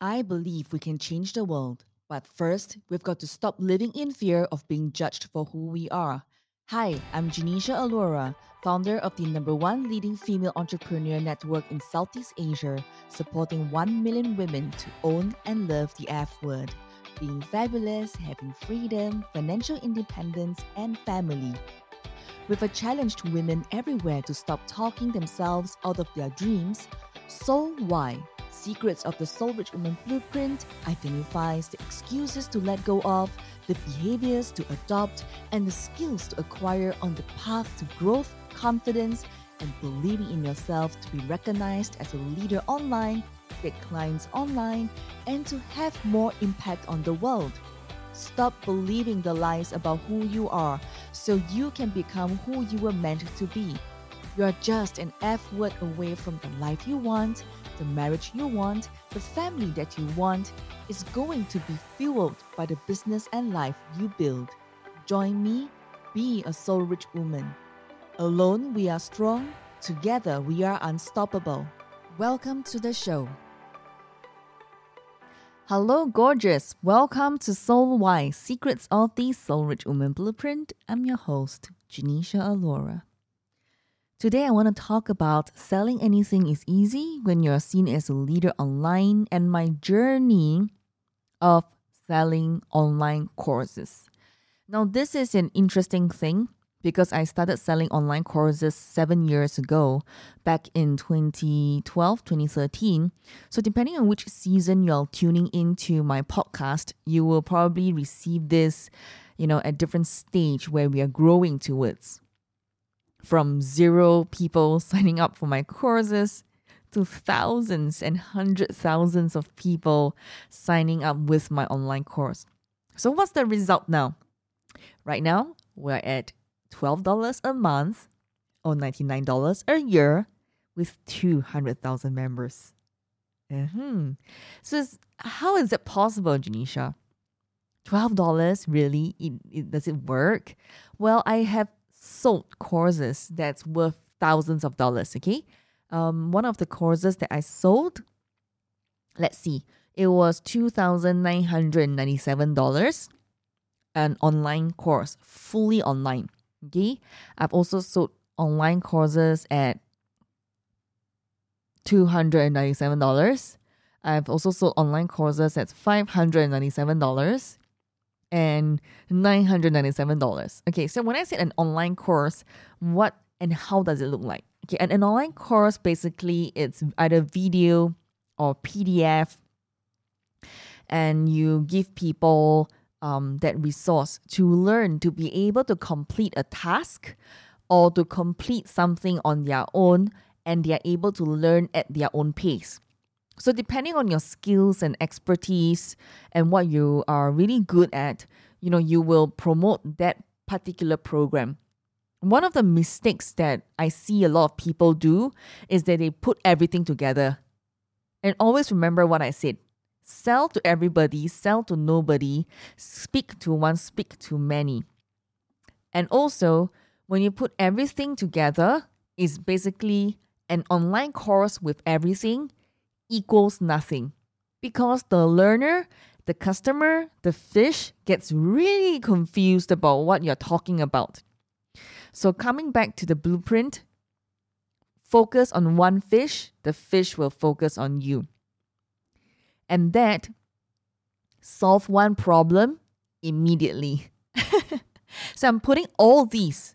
I believe we can change the world, but first, we've got to stop living in fear of being judged for who we are. Hi, I'm Genecia Alluora, founder of the number one leading female entrepreneur network in Southeast Asia, supporting 1 million women to own and love the F word, being fabulous, having freedom, financial independence, and family. With a challenge to women everywhere to stop talking themselves out of their dreams, so Why? Secrets of the Soul Rich Woman Blueprint identifies the excuses to let go of, the behaviors to adopt, and the skills to acquire on the path to growth, confidence, and believing in yourself to be recognized as a leader online, get clients online, and to have more impact on the world. Stop believing the lies about who you are so you can become who you were meant to be. You're just an F word away from the life you want, the marriage you want, the family that you want is going to be fueled by the business and life you build. Join me, be a soul rich woman. Alone we are strong, together we are unstoppable. Welcome to the show. Hello, gorgeous. Welcome to Soul Why Secrets of the Soul Rich Woman Blueprint. I'm your host, Genecia Alluora. Today, I want to talk about selling anything is easy when you're seen as a leader online and my journey of selling online courses. Now, this is an interesting thing because I started selling online courses seven years ago, back in 2012, 2013. So, depending on which season you're tuning into my podcast, you will probably receive this, you know, at different stage where we are growing towards from zero people signing up for my courses to thousands and hundred thousands of people signing up with my online course. So, what's the result now? Right now, we're at $12 a month or $99 a year with 200,000 members. Mm-hmm. So, how is it possible, Genecia? $12 really? It, it, does it work? Well, I have sold courses that's worth thousands of dollars. Okay. Um, one of the courses that I sold, let's see, it was $2,997, an online course, fully online. Okay. I've also sold online courses at $297. I've also sold online courses at $597 and $997. Okay, so when I said an online course, what and how does it look like? Okay, and an online course basically it's either video or PDF, and you give people um, that resource to learn to be able to complete a task or to complete something on their own, and they are able to learn at their own pace. So, depending on your skills and expertise and what you are really good at, you know, you will promote that particular program. One of the mistakes that I see a lot of people do is that they put everything together. And always remember what I said sell to everybody, sell to nobody, speak to one, speak to many. And also, when you put everything together, is basically an online course with everything equals nothing because the learner, the customer, the fish gets really confused about what you're talking about. So, coming back to the blueprint, focus on one fish, the fish will focus on you. And that solve one problem immediately. so, I'm putting all these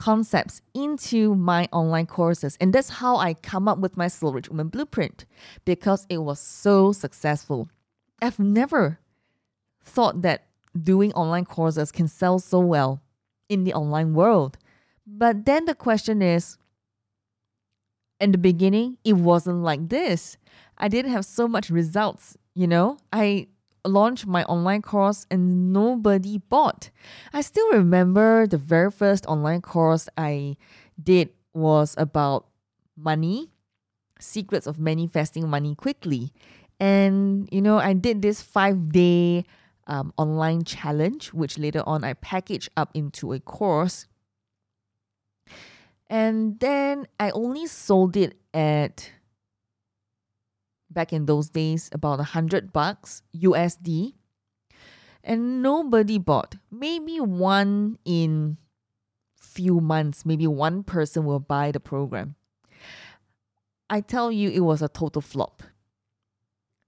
concepts into my online courses. And that's how I come up with my Soul Rich Woman Blueprint because it was so successful. I've never thought that doing online courses can sell so well in the online world. But then the question is in the beginning, it wasn't like this. I didn't have so much results, you know? I launched my online course and nobody bought. I still remember the very first online course I did was about money, secrets of manifesting money quickly. And, you know, I did this five day um, online challenge, which later on I packaged up into a course. And then I only sold it at back in those days about a hundred bucks USD. And nobody bought. Maybe one in few months, maybe one person will buy the program. I tell you, it was a total flop.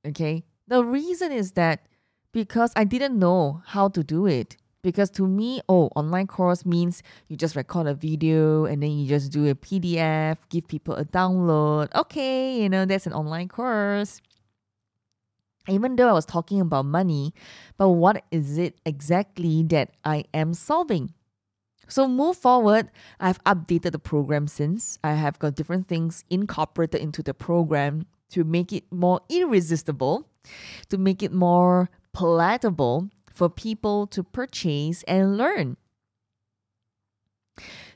Okay. The reason is that because I didn't know how to do it. Because to me, oh, online course means you just record a video and then you just do a PDF, give people a download. Okay, you know, that's an online course. Even though I was talking about money, but what is it exactly that I am solving? So move forward, I've updated the program since. I have got different things incorporated into the program to make it more irresistible, to make it more palatable for people to purchase and learn.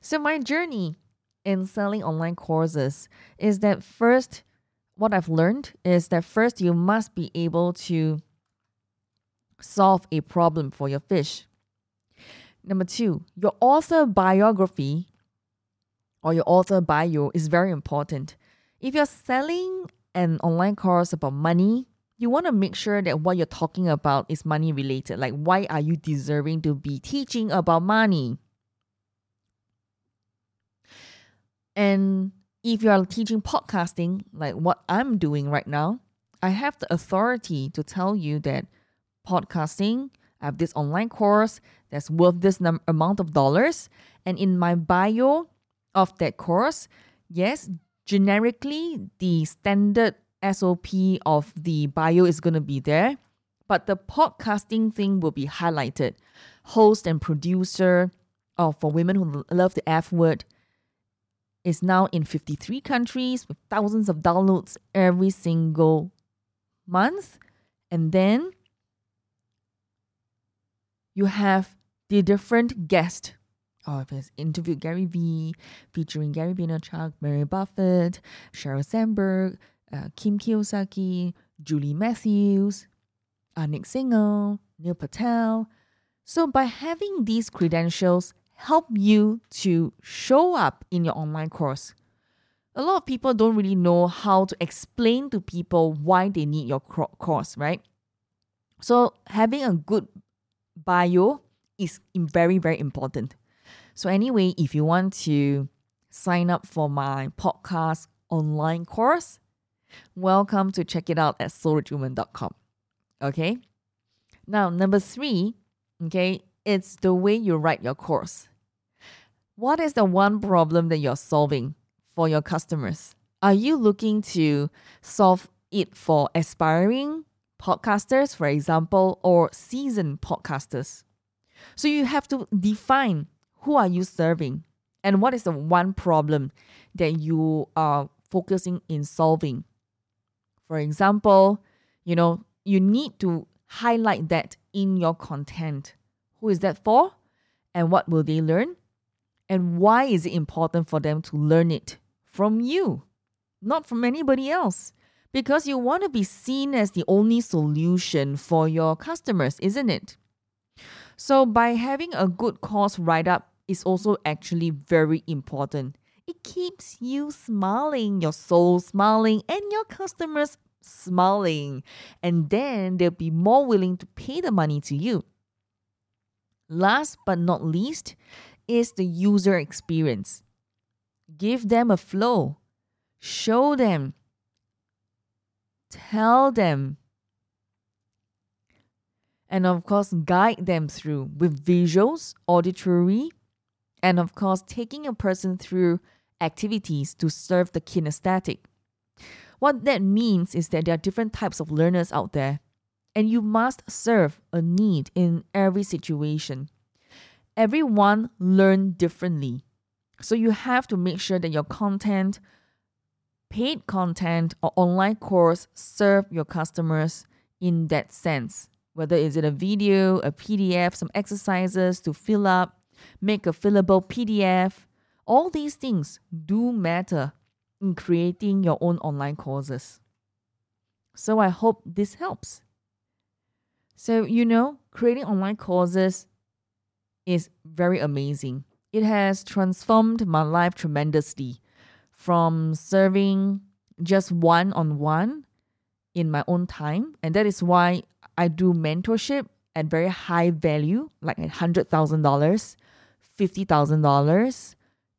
So, my journey in selling online courses is that first, what I've learned is that first you must be able to solve a problem for your fish. Number two, your author biography or your author bio is very important. If you're selling an online course about money, you want to make sure that what you're talking about is money related. Like, why are you deserving to be teaching about money? And if you are teaching podcasting, like what I'm doing right now, I have the authority to tell you that podcasting, I have this online course that's worth this num- amount of dollars. And in my bio of that course, yes, generically, the standard SOP of the bio is going to be there, but the podcasting thing will be highlighted. Host and producer, oh, for women who love the F word, is now in 53 countries with thousands of downloads every single month. And then you have the different guests. Oh, if it's interviewed Gary Vee, featuring Gary Vaynerchuk, Mary Buffett, Sheryl Sandberg, uh, Kim Kiyosaki, Julie Matthews, uh, Nick Singer, Neil Patel. So by having these credentials help you to show up in your online course. A lot of people don't really know how to explain to people why they need your course, right? So having a good bio is very very important. So anyway, if you want to sign up for my podcast online course, welcome to check it out at soulrichwoman.com. Okay? Now, number three, okay, it's the way you write your course. What is the one problem that you're solving for your customers? Are you looking to solve it for aspiring podcasters, for example, or seasoned podcasters? So you have to define who are you serving and what is the one problem that you are focusing in solving for example, you know, you need to highlight that in your content. Who is that for? And what will they learn? And why is it important for them to learn it from you, not from anybody else? Because you want to be seen as the only solution for your customers, isn't it? So, by having a good course write up is also actually very important it keeps you smiling, your soul smiling, and your customers smiling. And then they'll be more willing to pay the money to you. Last but not least is the user experience. Give them a flow, show them, tell them, and of course, guide them through with visuals, auditory, and of course, taking a person through activities to serve the kinesthetic. What that means is that there are different types of learners out there, and you must serve a need in every situation. Everyone learn differently. So you have to make sure that your content, paid content or online course serve your customers in that sense. Whether is it a video, a PDF, some exercises to fill up, make a fillable PDF, all these things do matter in creating your own online courses. So I hope this helps. So, you know, creating online courses is very amazing. It has transformed my life tremendously from serving just one on one in my own time. And that is why I do mentorship at very high value, like $100,000, $50,000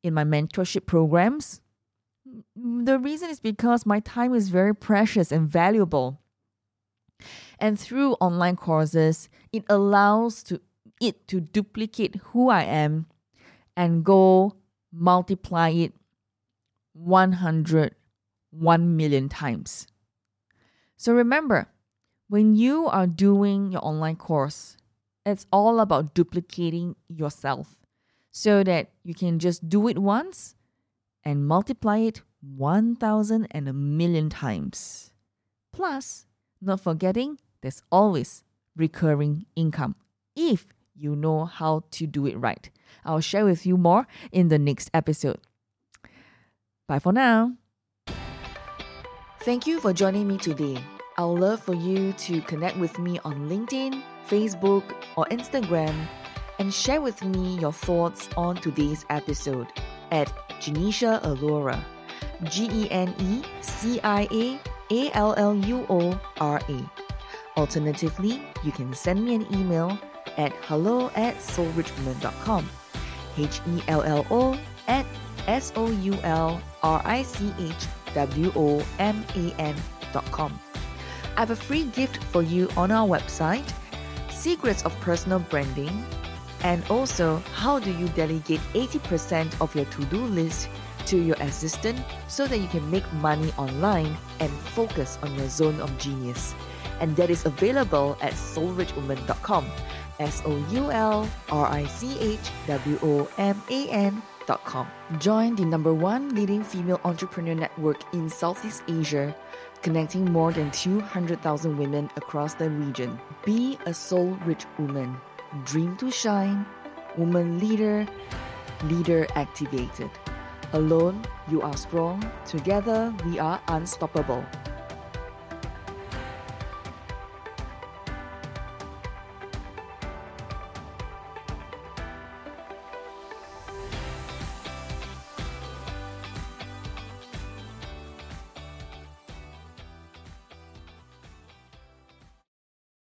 in my mentorship programs. The reason is because my time is very precious and valuable. And through online courses, it allows to it to duplicate who I am and go multiply it 100 1 million times. So remember, when you are doing your online course, it's all about duplicating yourself so that you can just do it once and multiply it 1,000 and a million times. Plus, not forgetting, there's always recurring income if you know how to do it right. I'll share with you more in the next episode. Bye for now. Thank you for joining me today. I would love for you to connect with me on LinkedIn, Facebook, or Instagram and share with me your thoughts on today's episode at Genecia Alluora. G E N E C I A A L L U O R A. Alternatively, you can send me an email at hello at soulrichwoman.com. H E L L O at S O U L R I C H W O M A N.com. I have a free gift for you on our website Secrets of Personal Branding, and also how do you delegate 80% of your to do list to your assistant so that you can make money online and focus on your zone of genius. And that is available at soulrichwoman.com. S O U L R I C H W O M A N.com. Join the number one leading female entrepreneur network in Southeast Asia, connecting more than 200,000 women across the region. Be a soul rich woman. Dream to shine. Woman leader. Leader activated. Alone, you are strong. Together, we are unstoppable.